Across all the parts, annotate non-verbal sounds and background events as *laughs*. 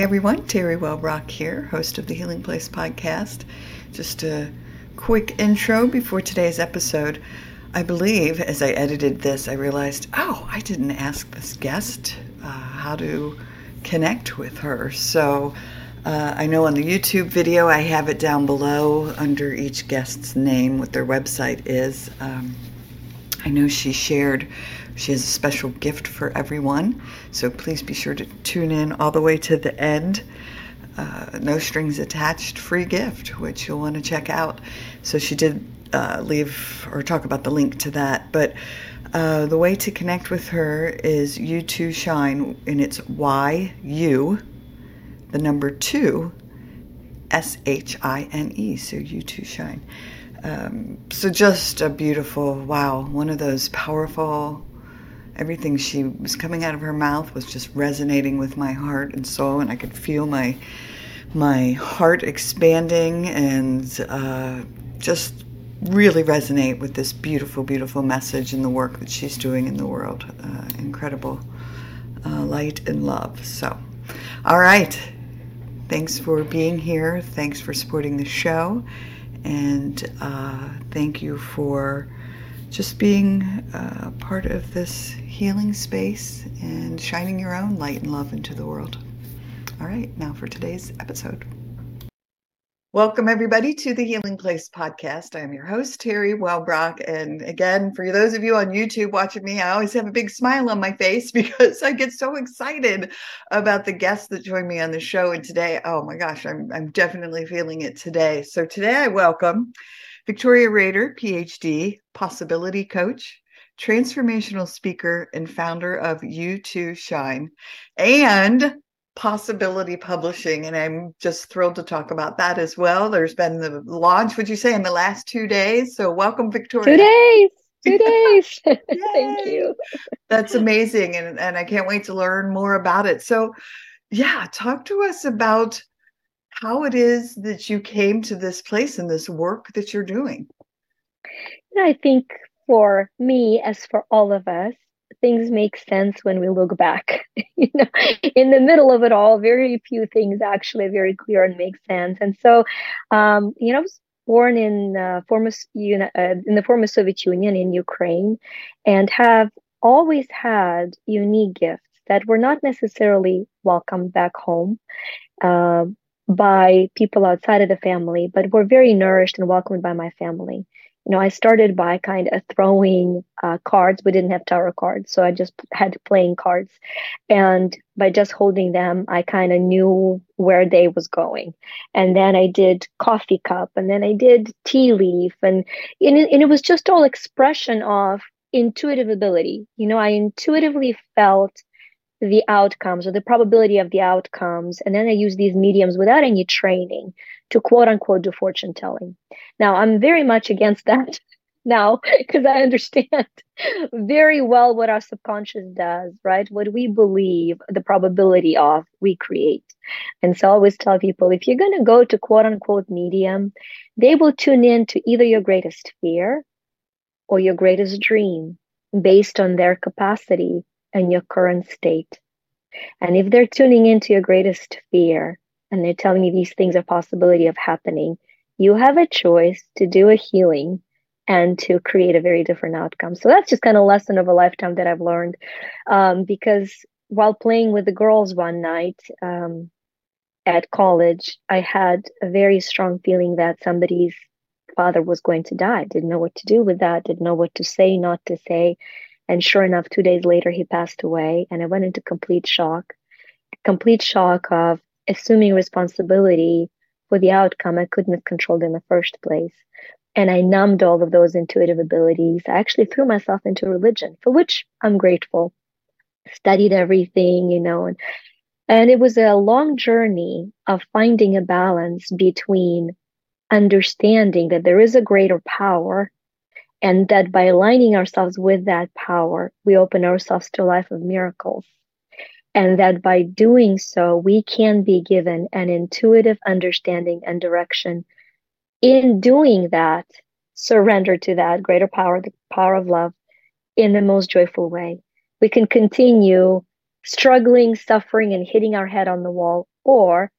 Everyone. Terry Wellbrock here, host of the Healing Place podcast. Just a quick intro before today's episode. I believe as I edited this, I realized, oh, I didn't ask this guest uh, how to connect with her. So uh, I know on the YouTube video, I have it down below under each guest's name what their website is. Um, I know she shared she has a special gift for everyone, so please be sure to tune in all the way to the end. Uh, no strings attached, free gift, which you'll want to check out. So she did uh, leave or talk about the link to that, but uh, the way to connect with her is Yu2Shine, and it's Y U, the number two, S H I N E. So Yu2Shine. Um, so just a beautiful, wow, one of those powerful everything she was coming out of her mouth was just resonating with my heart and soul, and I could feel my my heart expanding and uh, just really resonate with this beautiful, beautiful message and the work that she's doing in the world. Uh, incredible uh, light and love. So, all right. Thanks for being here. Thanks for supporting the show. And uh, thank you for just being uh, part of this healing space and shining your own light and love into the world. All right, now for today's episode. Welcome, everybody, to the Healing Place podcast. I'm your host, Terry Wellbrock. And again, for those of you on YouTube watching me, I always have a big smile on my face *laughs* because I get so excited about the guests that join me on the show. And today, oh my gosh, I'm, I'm definitely feeling it today. So today I welcome Victoria Rader, PhD, possibility coach, transformational speaker, and founder of Yu2Shine and Possibility Publishing. And I'm just thrilled to talk about that as well. There's been the launch, would you say, in the last two days? So welcome, Victoria. Two days. Two *laughs* days. *laughs* Thank you. That's amazing. And, and I can't wait to learn more about it. So, yeah, talk to us about how it is that you came to this place and this work that you're doing. I think for me, as for all of us, things make sense when we look back. *laughs* you know, in the middle of it all, very few things actually very clear and make sense. And so, um, you know, I was born in uh, former uh, in the former Soviet Union in Ukraine, and have always had unique gifts that were not necessarily welcome back home. Uh, by people outside of the family, but were very nourished and welcomed by my family. You know, I started by kind of throwing uh, cards. We didn't have tarot cards, so I just had playing cards, and by just holding them, I kind of knew where they was going. And then I did coffee cup, and then I did tea leaf, and and it, and it was just all expression of intuitive ability. You know, I intuitively felt the outcomes or the probability of the outcomes. And then I use these mediums without any training to quote unquote do fortune telling. Now, I'm very much against that *laughs* now because I understand very well what our subconscious does, right? What we believe, the probability of, we create. And so I always tell people if you're going to go to quote unquote medium, they will tune in to either your greatest fear or your greatest dream based on their capacity and your current state. And if they're tuning into your greatest fear and they're telling you these things are possibility of happening, you have a choice to do a healing and to create a very different outcome. So that's just kind of lesson of a lifetime that I've learned. Um, because while playing with the girls one night um, at college, I had a very strong feeling that somebody's father was going to die. Didn't know what to do with that. Didn't know what to say, not to say. And sure enough, two days later, he passed away. And I went into complete shock, complete shock of assuming responsibility for the outcome I couldn't have controlled in the first place. And I numbed all of those intuitive abilities. I actually threw myself into religion, for which I'm grateful. Studied everything, you know, and and it was a long journey of finding a balance between understanding that there is a greater power and that by aligning ourselves with that power, we open ourselves to a life of miracles. And that by doing so, we can be given an intuitive understanding and direction. In doing that, surrender to that greater power, the power of love, in the most joyful way. We can continue struggling, suffering, and hitting our head on the wall or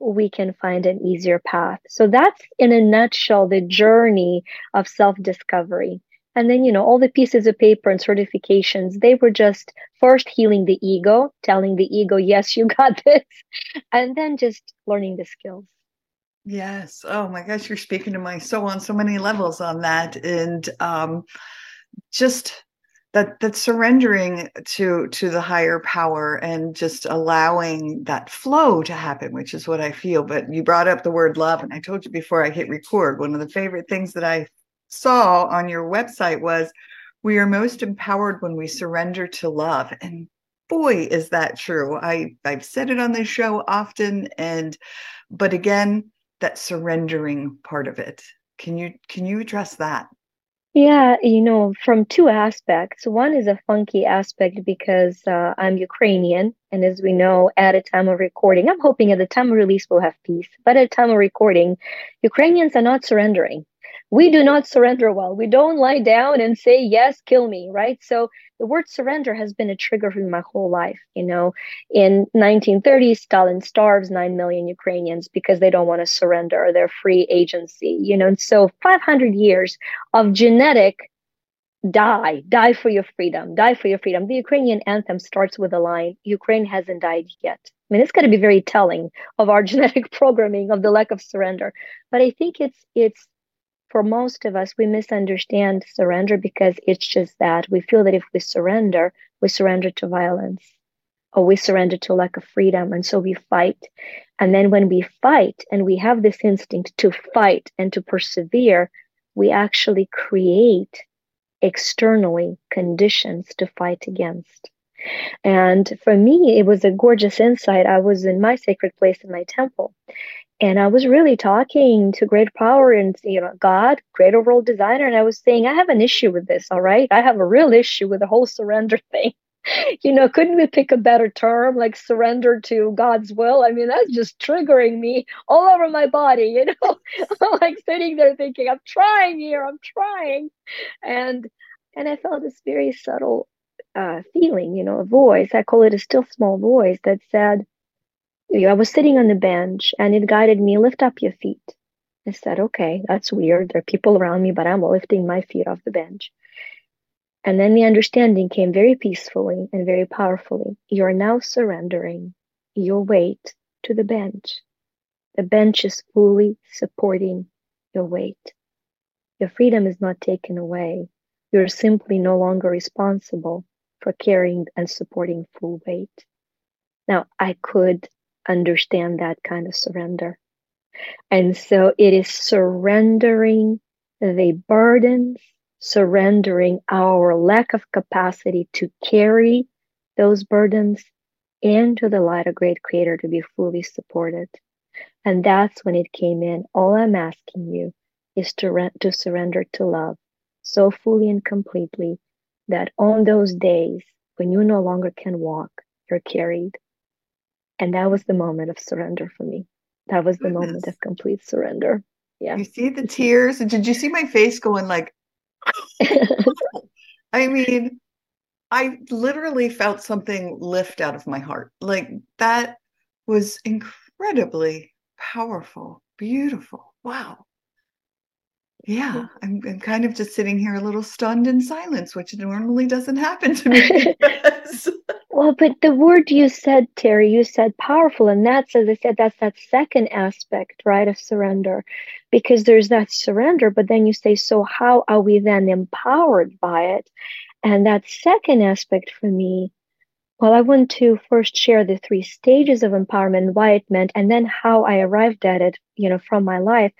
we can find an easier path. So that's in a nutshell the journey of self discovery. And then, you know, all the pieces of paper and certifications, they were just first healing the ego, telling the ego, yes, you got *laughs* this, and then just learning the skills. Yes. Oh my gosh, you're speaking to my soul on so many levels on that. And um, just that that surrendering to to the higher power and just allowing that flow to happen which is what i feel. But you brought up the word love and i told you before i hit record one of the favorite things that i saw on your website was we are most empowered when we surrender to love. And boy is that true. I i've said it on this show often and but again that surrendering part of it. Can you can you address that yeah, you know, from two aspects. One is a funky aspect because uh, I'm Ukrainian, and as we know, at a time of recording, I'm hoping at the time of release we'll have peace. But at a time of recording, Ukrainians are not surrendering we do not surrender well. We don't lie down and say, yes, kill me, right? So the word surrender has been a trigger for my whole life. You know, in 1930, Stalin starves 9 million Ukrainians because they don't want to surrender their free agency, you know, and so 500 years of genetic die, die for your freedom, die for your freedom. The Ukrainian anthem starts with a line, Ukraine hasn't died yet. I mean, it's going to be very telling of our *laughs* genetic programming of the lack of surrender. But I think it's it's for most of us, we misunderstand surrender because it's just that we feel that if we surrender, we surrender to violence or we surrender to lack of freedom. And so we fight. And then when we fight and we have this instinct to fight and to persevere, we actually create externally conditions to fight against. And for me, it was a gorgeous insight. I was in my sacred place in my temple and I was really talking to great power and you know God, greater world designer, and I was saying I have an issue with this. All right, I have a real issue with the whole surrender *laughs* thing. you know, couldn't we pick a better term like surrender to God's will? I mean, that's just triggering me all over my body. You know, *laughs* I'm like sitting there thinking, I'm trying here, I'm trying, and and I felt this very subtle uh, feeling, you know, a voice. I call it a still small voice that said I was sitting on the bench and it guided me, lift up your feet. I said, okay, that's weird. There are people around me, but I'm lifting my feet off the bench. And then the understanding came very peacefully and very powerfully. You're now surrendering your weight to the bench. The bench is fully supporting your weight. Your freedom is not taken away. You're simply no longer responsible for carrying and supporting full weight. Now, I could understand that kind of surrender. And so it is surrendering the burdens, surrendering our lack of capacity to carry those burdens into the light of great creator to be fully supported. And that's when it came in. All I'm asking you is to, re- to surrender to love so fully and completely that on those days when you no longer can walk, you're carried and that was the moment of surrender for me. That was the Goodness. moment of complete surrender. Yeah. You see the tears? Did you see my face going like, *laughs* I mean, I literally felt something lift out of my heart. Like that was incredibly powerful, beautiful. Wow. Yeah, I'm, I'm kind of just sitting here a little stunned in silence, which normally doesn't happen to me. *laughs* well, but the word you said, Terry, you said powerful. And that's, as I said, that's that second aspect, right, of surrender. Because there's that surrender, but then you say, so how are we then empowered by it? And that second aspect for me, well, I want to first share the three stages of empowerment why it meant, and then how I arrived at it, you know, from my life.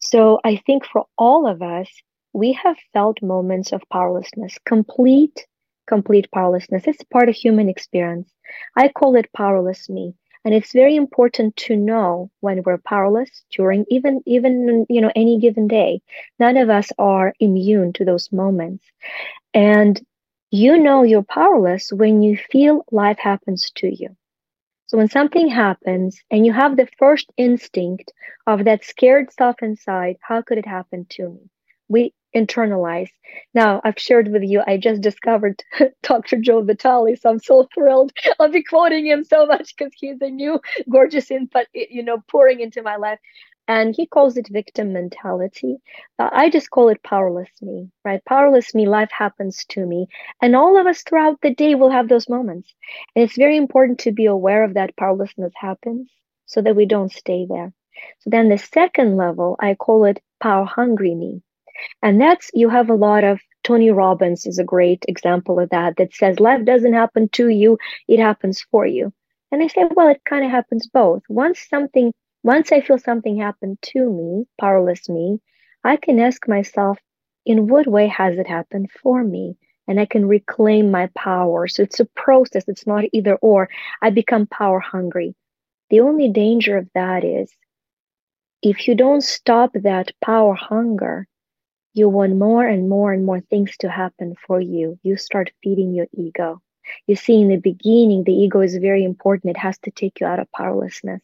So I think for all of us, we have felt moments of powerlessness, complete, complete powerlessness. It's part of human experience. I call it powerless me. And it's very important to know when we're powerless during even, even, you know, any given day. None of us are immune to those moments. And you know you're powerless when you feel life happens to you. So when something happens and you have the first instinct of that scared self inside, how could it happen to me? We internalize. Now, I've shared with you, I just discovered *laughs* Dr. Joe Vitale, so I'm so thrilled. I'll be quoting him so much because he's a new gorgeous input, you know, pouring into my life. And he calls it victim mentality. Uh, I just call it powerless me, right? Powerless me, life happens to me. And all of us throughout the day will have those moments. And it's very important to be aware of that powerlessness happens so that we don't stay there. So then the second level, I call it power hungry me. And that's, you have a lot of, Tony Robbins is a great example of that, that says life doesn't happen to you, it happens for you. And I say, well, it kind of happens both. Once something, once I feel something happened to me, powerless me, I can ask myself, in what way has it happened for me? And I can reclaim my power. So it's a process. It's not either or. I become power hungry. The only danger of that is if you don't stop that power hunger, you want more and more and more things to happen for you. You start feeding your ego. You see, in the beginning, the ego is very important. It has to take you out of powerlessness.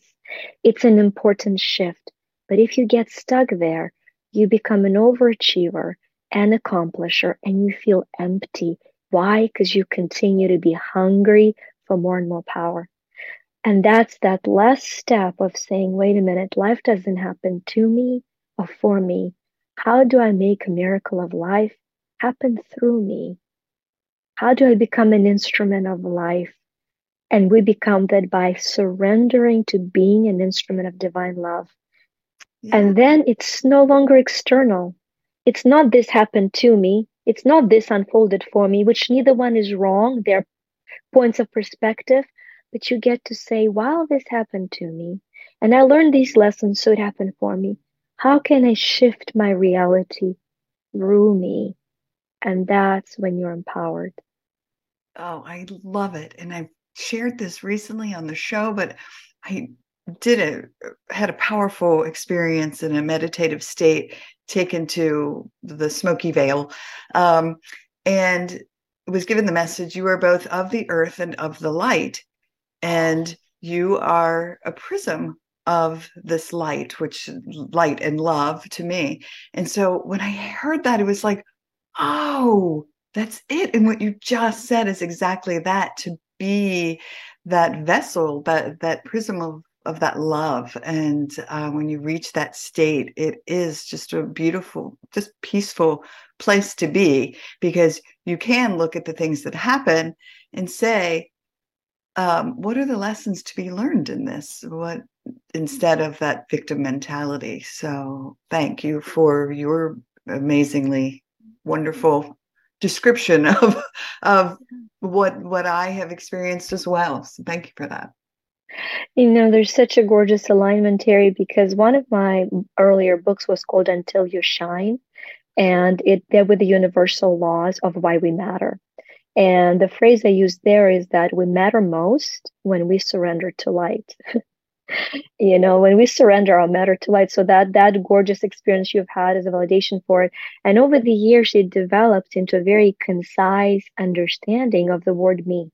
It's an important shift. But if you get stuck there, you become an overachiever, an accomplisher, and you feel empty. Why? Because you continue to be hungry for more and more power. And that's that last step of saying, wait a minute, life doesn't happen to me or for me. How do I make a miracle of life happen through me? How do I become an instrument of life? And we become that by surrendering to being an instrument of divine love. Yeah. And then it's no longer external. It's not this happened to me. It's not this unfolded for me, which neither one is wrong. They're points of perspective but you get to say, wow, this happened to me. And I learned these lessons, so it happened for me. How can I shift my reality through me? And that's when you're empowered. Oh, I love it. And I've shared this recently on the show, but I did a had a powerful experience in a meditative state taken to the smoky veil um, and was given the message you are both of the earth and of the light and you are a prism of this light which light and love to me. And so when i heard that it was like oh that's it and what you just said is exactly that to be that vessel that that prism of of that love. And uh, when you reach that state it is just a beautiful just peaceful place to be because you can look at the things that happen and say um, what are the lessons to be learned in this? What instead of that victim mentality. So thank you for your amazingly wonderful description *laughs* of of what what i have experienced as well. So thank you for that. You know there's such a gorgeous alignment terry because one of my earlier books was called until you shine and it dealt with the universal laws of why we matter. And the phrase I use there is that we matter most when we surrender to light. *laughs* you know, when we surrender our matter to light. So that that gorgeous experience you've had is a validation for it. And over the years, it developed into a very concise understanding of the word me.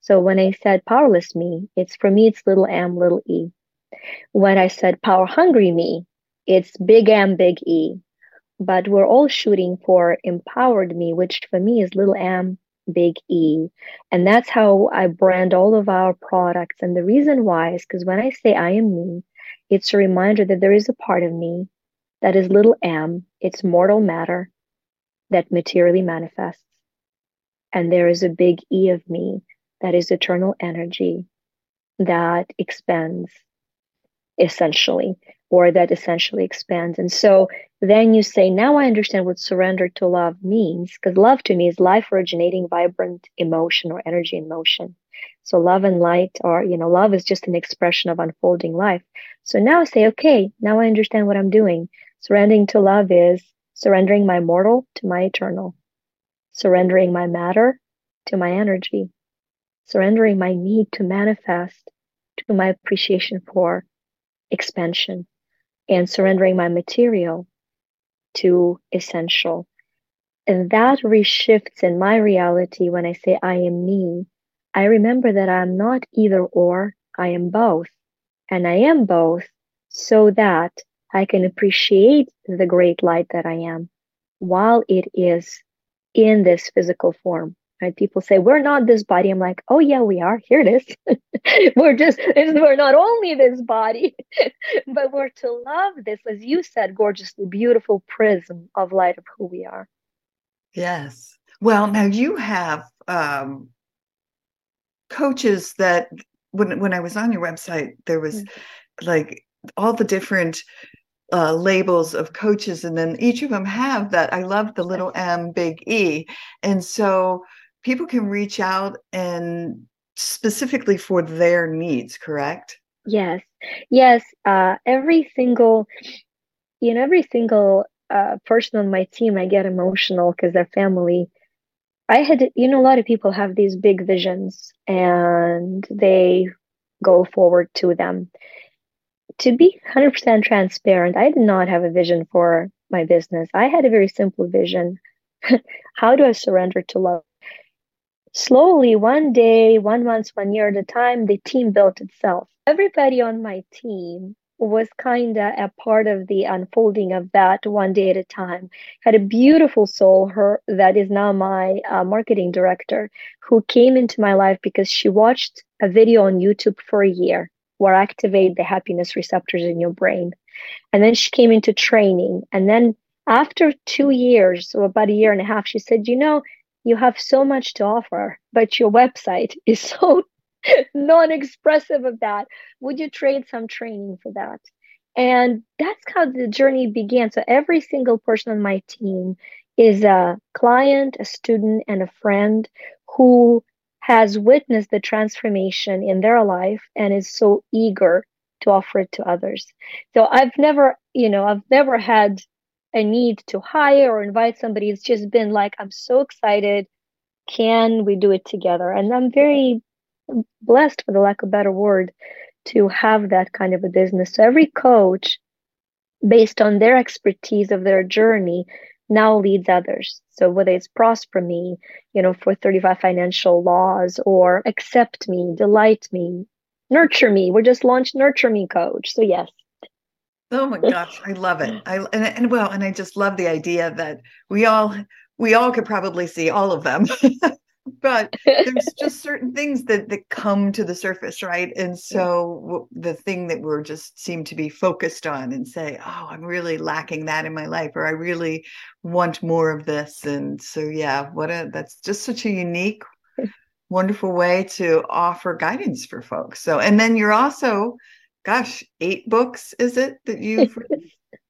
So when I said powerless me, it's for me, it's little m, little e. When I said power hungry me, it's big M, big E. But we're all shooting for empowered me, which for me is little m, big E. And that's how I brand all of our products. And the reason why is because when I say I am me, it's a reminder that there is a part of me that is little m, it's mortal matter that materially manifests. And there is a big E of me that is eternal energy that expands essentially or that essentially expands. And so then you say, now I understand what surrender to love means, because love to me is life originating, vibrant emotion or energy in motion. So love and light are, you know, love is just an expression of unfolding life. So now I say, okay, now I understand what I'm doing. Surrendering to love is surrendering my mortal to my eternal, surrendering my matter to my energy, surrendering my need to manifest to my appreciation for expansion and surrendering my material to essential. And that reshifts in my reality when I say I am me. I remember that I'm not either or, I am both. And I am both so that I can appreciate the great light that I am while it is in this physical form. Right? People say, We're not this body. I'm like, Oh, yeah, we are. Here it is. *laughs* we're just, we're not only this body, *laughs* but we're to love this, as you said, gorgeously beautiful prism of light of who we are. Yes. Well, now you have um, coaches that when when I was on your website, there was mm-hmm. like all the different uh, labels of coaches, and then each of them have that. I love the little M, big E, and so people can reach out and specifically for their needs. Correct? Yes, yes. Uh, every single, know, every single uh, person on my team, I get emotional because their family I had, you know, a lot of people have these big visions and they go forward to them. To be 100% transparent, I did not have a vision for my business. I had a very simple vision. *laughs* How do I surrender to love? Slowly, one day, one month, one year at a time, the team built itself. Everybody on my team was kind of a part of the unfolding of that one day at a time. Had a beautiful soul, her that is now my uh, marketing director, who came into my life because she watched a video on YouTube for a year where activate the happiness receptors in your brain, and then she came into training, and then after two years or about a year and a half, she said, "You know." You have so much to offer, but your website *laughs* is so non-expressive of that. Would you trade some training for that? And that's how the journey began. So every single person on my team is a client a student and a friend who has witnessed the transformation in their life and is so eager to offer it to others. So i've never you know i've never had a need to hire or invite somebody it's just been like i'm so excited can we do it together and i'm very blessed, for the lack of better word, to have that kind of a business. So every coach, based on their expertise of their journey, now leads others. So whether it's prosper me, you know, for 35 financial laws or accept me, delight me, nurture me. We're just launched nurture me coach. So yes. Oh my gosh, I love it. *laughs* I and, and well, and I just love the idea that we all we all could probably see all of them. *laughs* But there's *laughs* just certain things that that come to the surface right? And so the thing that we're just seem to be focused on and say oh i'm really lacking that in my life or i really want more of this. And so yeah what a that's just such a unique wonderful way to offer guidance for folks. So and then you're also gosh eight books is it that you've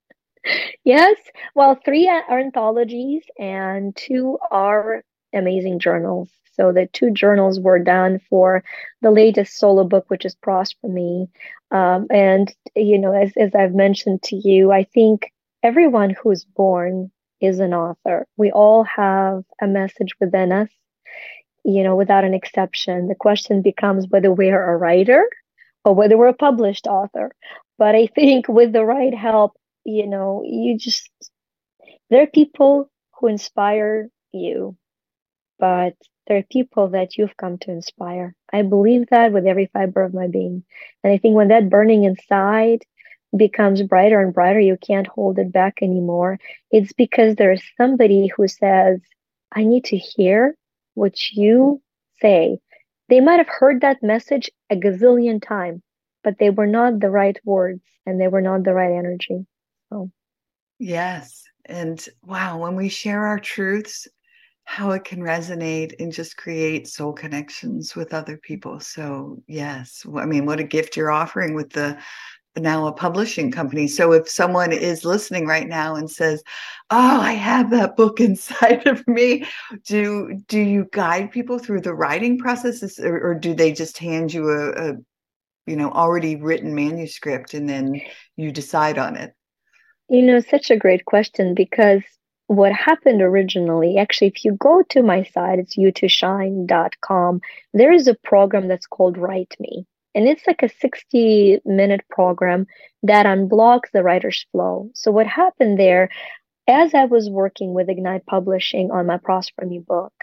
*laughs* yes well three are anthologies and two are amazing journals. So the two journals were done for the latest solo book, which is Prosper Me. Um, and, you know, as, as I've mentioned to you, I think everyone who's born is an author. We all have a message within us, you know, without an exception. The question becomes whether we're a writer or whether we're a published author. But I think with the right help, you know, you just, there are people who inspire you but there are people that you've come to inspire. I believe that with every fiber of my being. And I think when that burning inside becomes brighter and brighter, you can't hold it back anymore. It's because there's somebody who says, I need to hear what you say. They might have heard that message a gazillion times, but they were not the right words and they were not the right energy. So, yes. And wow, when we share our truths how it can resonate and just create soul connections with other people. So, yes, I mean, what a gift you're offering with the now a publishing company. So, if someone is listening right now and says, "Oh, I have that book *laughs* inside of me," do do you guide people through the writing process, or, or do they just hand you a, a you know already written manuscript and then you decide on it? You know, such a great question because what happened originally, actually, if you go to my site, it's yu2shine.com, there is a program that's called Write Me. And it's like a 60 minute program that unblocks the writer's flow. So, what happened there, as I was working with Ignite Publishing on my Prosper Me book,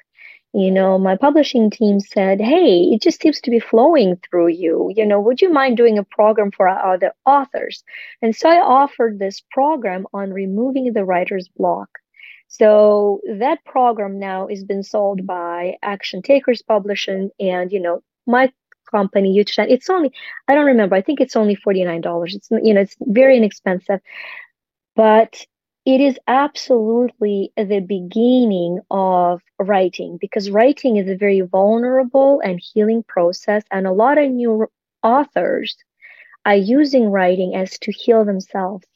you know, my publishing team said, Hey, it just seems to be flowing through you. You know, would you mind doing a program for other authors? And so I offered this program on removing the writer's block. So that program now has been sold by Action Takers Publishing, and you know my company, Yu2Shine. It's only I don't remember. I think it's only forty nine dollars. It's you know it's very inexpensive, but it is absolutely the beginning of writing because writing is a very vulnerable and healing process, and a lot of new authors are using writing as to heal themselves.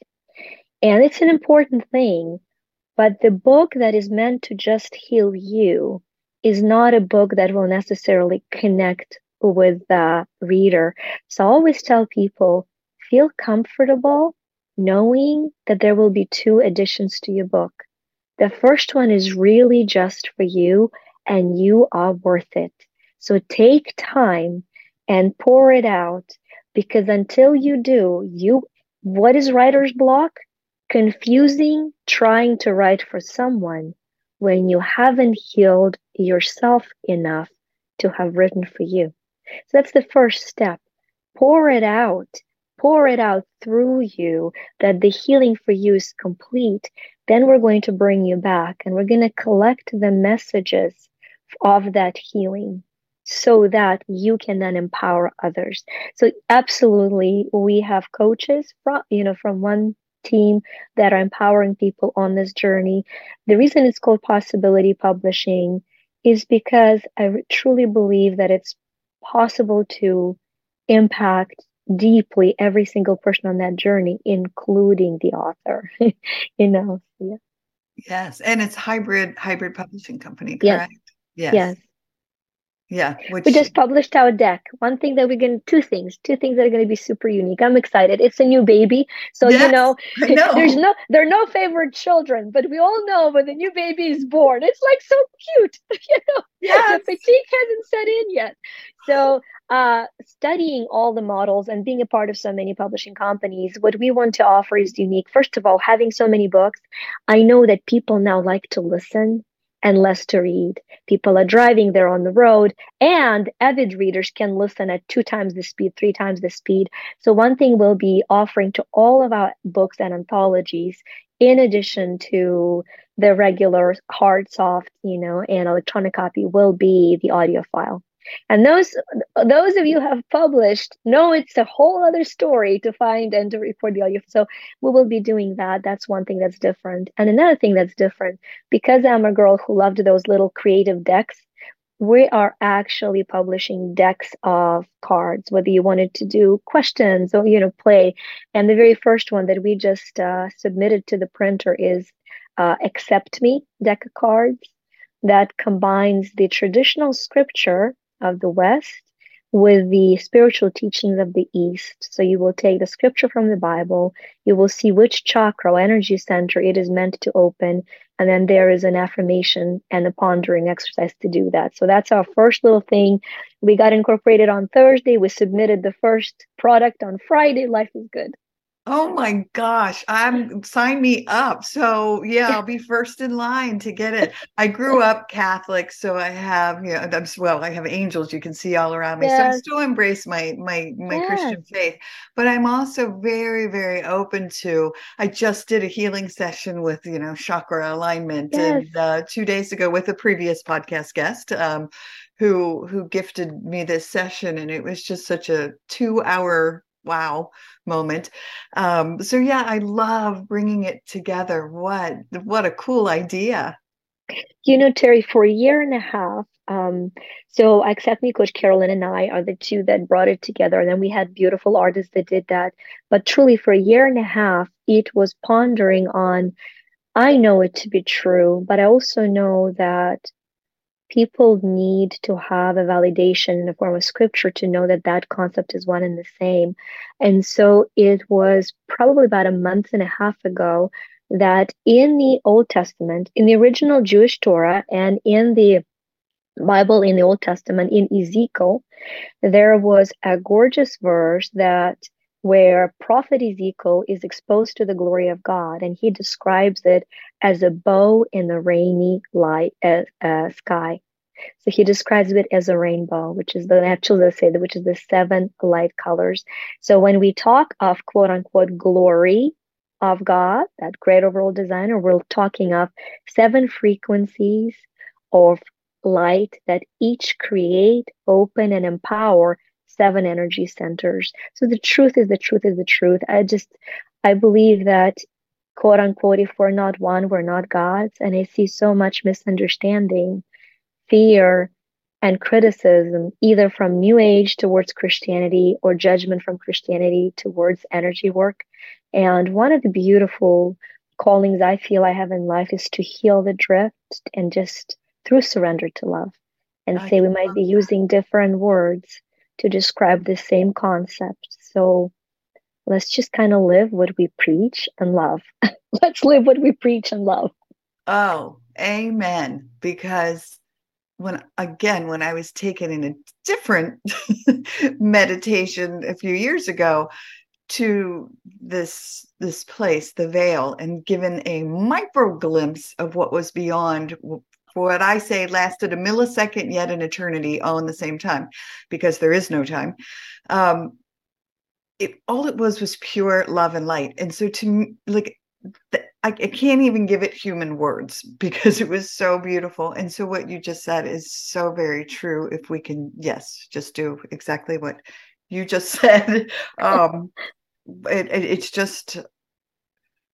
And it's an important thing. But the book that is meant to just heal you is not a book that will necessarily connect with the reader. So I always tell people feel comfortable knowing that there will be two editions to your book. The first one is really just for you and you are worth it. So take time and pour it out because until you do, you what is writer's block? Confusing trying to write for someone when you haven't healed yourself enough to have written for you. So that's the first step. Pour it out. Pour it out through you that the healing for you is complete. Then we're going to bring you back and we're going to collect the messages of that healing so that you can then empower others. So absolutely we have coaches from you know from one team that are empowering people on this journey. The reason it's called Possibility Publishing is because I truly believe that it's possible to impact deeply every single person on that journey, including the author. *laughs* you know, yeah. Yes, and it's hybrid hybrid publishing company, correct? Yes. Yes. yes. Yeah. Which... We just published our deck. One thing that we're going to, two things, two things that are going to be super unique. I'm excited. It's a new baby. So, yes, you know, *laughs* know, *laughs* there's no, there are no favorite children, but we all know when the new baby is born, it's like so cute. *laughs* you know, yes. the fatigue hasn't set in yet. So, uh, studying all the models and being a part of so many publishing companies, what we want to offer is unique. First of all, having so many books, I know that people now like to listen and less to read. People are driving, they're on the road, and avid readers can listen at two times the speed, three times the speed. So, one thing we'll be offering to all of our books and anthologies, in addition to the regular hard, soft, you know, and electronic copy, will be the audio file. And those those of you who have published know it's a whole other story to find and to report the audio. So we will be doing that. That's one thing that's different. And another thing that's different, because I'm a girl who loved those little creative decks, we are actually publishing decks of cards, whether you wanted to do questions or you know play. And the very first one that we just uh, submitted to the printer is uh, Accept Me deck of cards that combines the traditional scripture of the West with the spiritual teachings of the East. So you will take the scripture from the Bible, you will see which chakra or energy center it is meant to open, and then there is an affirmation and a pondering exercise to do that. So that's our first little thing. We got incorporated on Thursday. We submitted the first product on Friday. Life is good. Oh my gosh, I'm sign me up. So yeah, I'll be first in line to get it. *laughs* I grew up Catholic, so I have you know that's well, I have angels you can see all around me. Yes. So I still embrace my my my yes. Christian faith, but I'm also very very open to. I just did a healing session with you know chakra alignment, yes. and uh, two days ago with a previous podcast guest. Um, who who gifted me this session and it was just such a 2 hour wow moment. Um, so yeah i love bringing it together. What what a cool idea. You know terry for a year and a half um, so accept me coach carolyn and i are the two that brought it together and then we had beautiful artists that did that. But truly for a year and a half it was pondering on i know it to be true but i also know that people need to have a validation in the form of scripture to know that that concept is one and the same. And so it was probably about a month and a half ago that in the Old Testament, in the original Jewish Torah, and in the Bible in the Old Testament, in Ezekiel, there was a gorgeous verse that where prophet Ezekiel is exposed to the glory of God, and he describes it as a bow in the rainy light uh, uh, sky. So he describes it as a rainbow, which is the actually say which is the seven light colors. So when we talk of quote unquote glory of God, that great overall designer. We're talking of seven frequencies of light that each create, open, and empower seven energy centers. So the truth is the truth is the truth. I just, I believe that, quote unquote, if we're not one, we're not gods. And I see so much misunderstanding, fear, and criticism, either from New Age towards Christianity or judgment from Christianity towards energy work. And one of the beautiful callings I feel I have in life is to heal the drift and just through surrender to love and I say we might be that. using different words to describe the same concept. So let's just kind of live what we preach and love. *laughs* let's live what we preach and love. Oh, amen. Because when again when i was taken in a different *laughs* meditation a few years ago to this this place the veil and given a micro glimpse of what was beyond what i say lasted a millisecond yet an eternity all in the same time because there is no time um it all it was was pure love and light and so to like I, I can't even give it human words *laughs* because it was so beautiful. And so, what you just said is so very true. If we can, yes, just do exactly what you just *laughs* said. Um, it, it, it's just,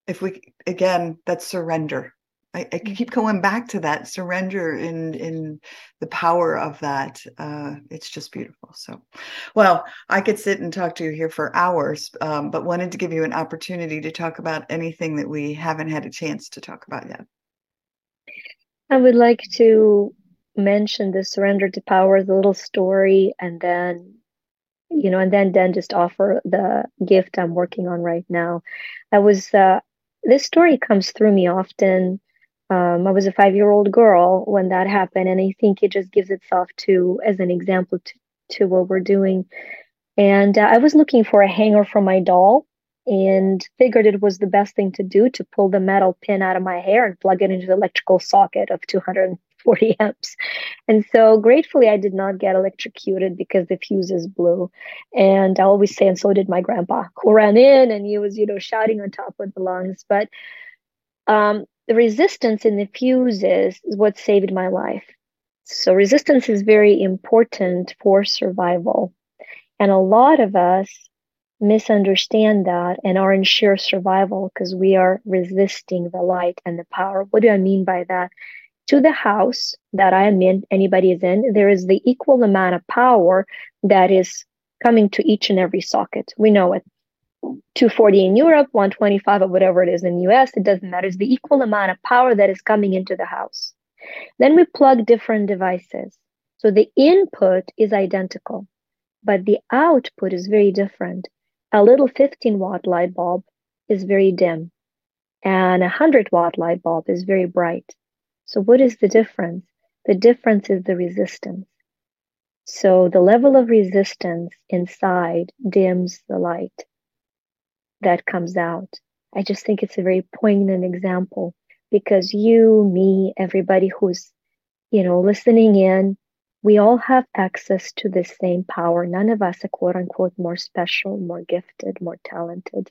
if we, again, that's surrender. I, I, keep going back to that surrender in in the power of that. Uh, it's just beautiful. So, well, I could sit and talk to you here for hours, um, but wanted to give you an opportunity to talk about anything that we haven't had a chance to talk about yet. I would like to mention the surrender to power, the little story, and then you know, and then then just offer the gift I'm working on right now. I was uh, this story comes through me often um, I was a five year old girl when that happened, and I think it just gives itself to as an example to, to what we're doing. And uh, I was looking for a hanger for my doll and figured it was the best thing to do to pull the metal pin out of my hair and plug it into the electrical socket of 240 *laughs* amps. And so gratefully, I did not get electrocuted because the fuses blew. And I always say, and so did my grandpa, who ran in and he was, you know, shouting on top of the lungs. But um, the resistance in the fuses is what saved my life. So resistance is very important for survival. And a lot of us misunderstand that and are in sheer survival because we are resisting the light and the power. What do I mean by that? To the house that I am in, anybody is in, there is the equal amount of power that is coming to each and every socket. We know it. 240 in Europe, 125 or whatever it is in the US, it doesn't matter. It's the equal amount of power that is coming into the house. Then we plug different devices. So the input is identical, but the output is very different. A little 15 watt light bulb is very dim, and a 100 watt light bulb is very bright. So, what is the difference? The difference is the resistance. So, the level of resistance inside dims the light that comes out. I just think it's a very poignant example because you, me, everybody who's, you know, listening in, we all have access to the same power. None of us are quote unquote more special, more gifted, more talented.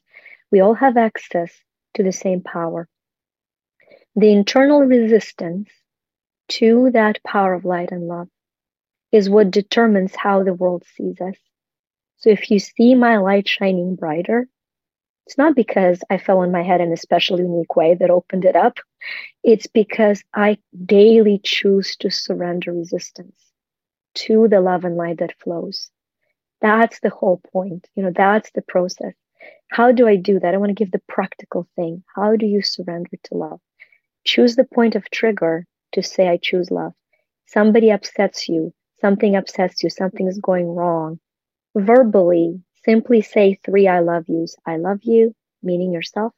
We all have access to the same power. The internal resistance to that power of light and love is what determines how the world sees us. So if you see my light shining brighter, it's not because I fell on my head in a special, unique way that opened it up. It's because I daily choose to surrender resistance to the love and light that flows. That's the whole point. You know, that's the process. How do I do that? I want to give the practical thing. How do you surrender to love? Choose the point of trigger to say, I choose love. Somebody upsets you, something upsets you, something is going wrong. Verbally, Simply say three I love yous. I love you, meaning yourself.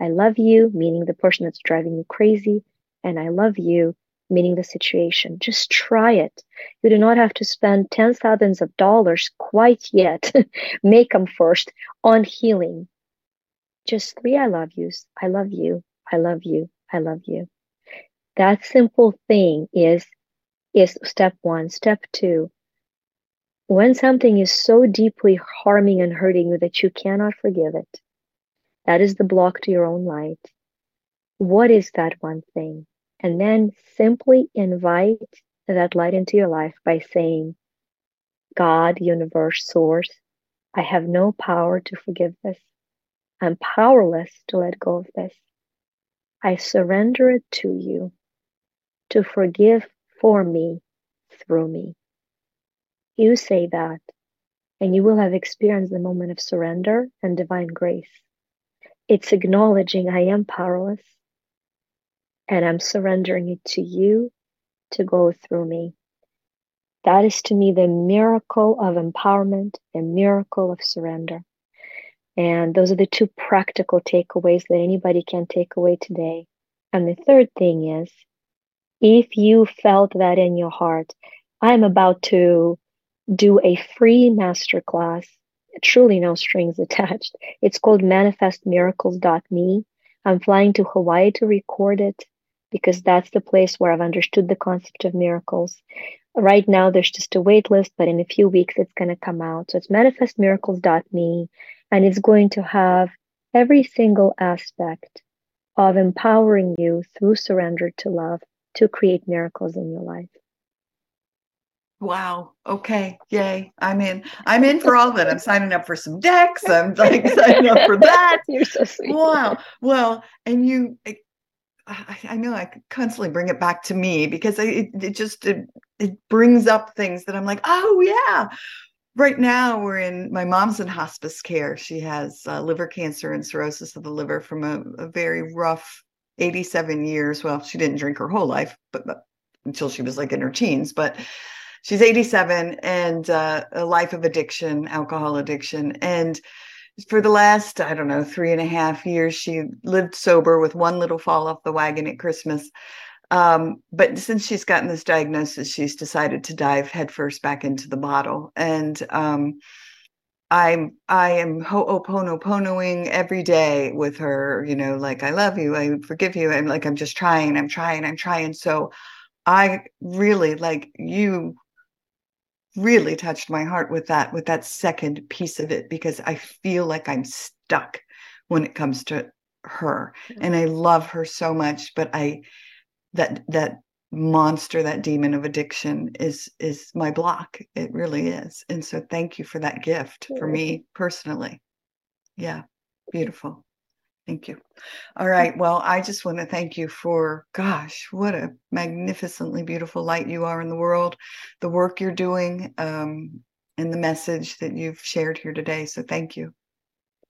I love you, meaning the person that's driving you crazy. And I love you, meaning the situation. Just try it. You do not have to spend tens thousands of dollars quite yet. *laughs* Make them first on healing. Just three I love yous. I love you. I love you. I love you. That simple thing is is step one. Step two, when something is so deeply harming and hurting you that you cannot forgive it, That is the block to your own light. What is that one thing? And then simply invite that light into your life by saying, God, universe, source, I have no power to forgive this. I'm powerless to let go of this. I surrender it to you to forgive for me through me. You say that, and you will have experienced the moment of surrender and divine grace. It's acknowledging I am powerless and I'm surrendering it to you to go through me. That is to me the miracle of empowerment, the miracle of surrender. And those are the two practical takeaways that anybody can take away today. And the third thing is if you felt that in your heart, I'm about to do a free masterclass, truly no strings attached. It's called manifestmiracles.me. I'm flying to Hawaii to record it because that's the place where I've understood the concept of miracles. Right now, there's just a wait list, but in a few weeks, it's going to come out. So it's manifestmiracles.me, and it's going to have every single aspect of empowering you through surrender to love to create miracles in your life. Wow. Okay. Yay. I'm in. I'm in for all of it. I'm signing up for some decks. I'm like *laughs* signing up for that. You're so sweet. Wow. Well, and you, I, I know I constantly bring it back to me because it, it just it, it brings up things that I'm like, oh yeah. Right now, we're in my mom's in hospice care. She has uh, liver cancer and cirrhosis of the liver from a, a very rough 87 years. Well, she didn't drink her whole life, but, but until she was like in her teens. But she's 87 and uh, a life of addiction, alcohol addiction. And for the last, I don't know, three and a half years, she lived sober with one little fall off the wagon at Christmas. Um, but since she's gotten this diagnosis, she's decided to dive headfirst back into the bottle. And um, I'm I am ho'oponoponoing every day with her, you know, like I love you, I forgive you. I'm like I'm just trying, I'm trying, I'm trying. So I really like you really touched my heart with that with that second piece of it because I feel like I'm stuck when it comes to her. And I love her so much, but I that that monster that demon of addiction is is my block. It really is. And so thank you for that gift for me personally. Yeah. Beautiful thank you all right well i just want to thank you for gosh what a magnificently beautiful light you are in the world the work you're doing um, and the message that you've shared here today so thank you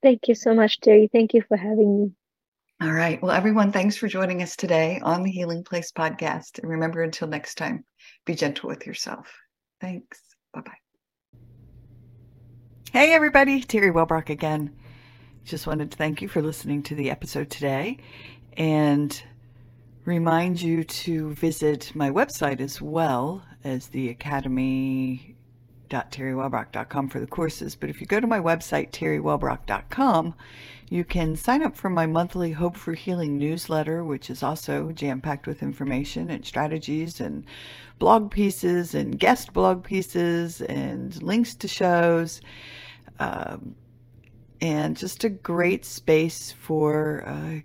thank you so much terri thank you for having me all right. Well, everyone, thanks for joining us today on the Healing Place podcast. And remember, until next time, be gentle with yourself. Thanks. Bye bye. Hey, everybody. Terri Wellbrock again. Just wanted to thank you for listening to the episode today and remind you to visit my website as well as the for the courses. But if you go to my website, terriwellbrock.com, you can sign up for my monthly Hope for Healing newsletter, which is also jam packed with information and strategies and blog pieces and guest blog pieces and links to shows. Um, and just a great space for. Uh,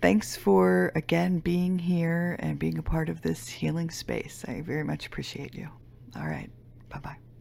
thanks for again being here and being a part of this healing space. I very much appreciate you. All right. Bye bye.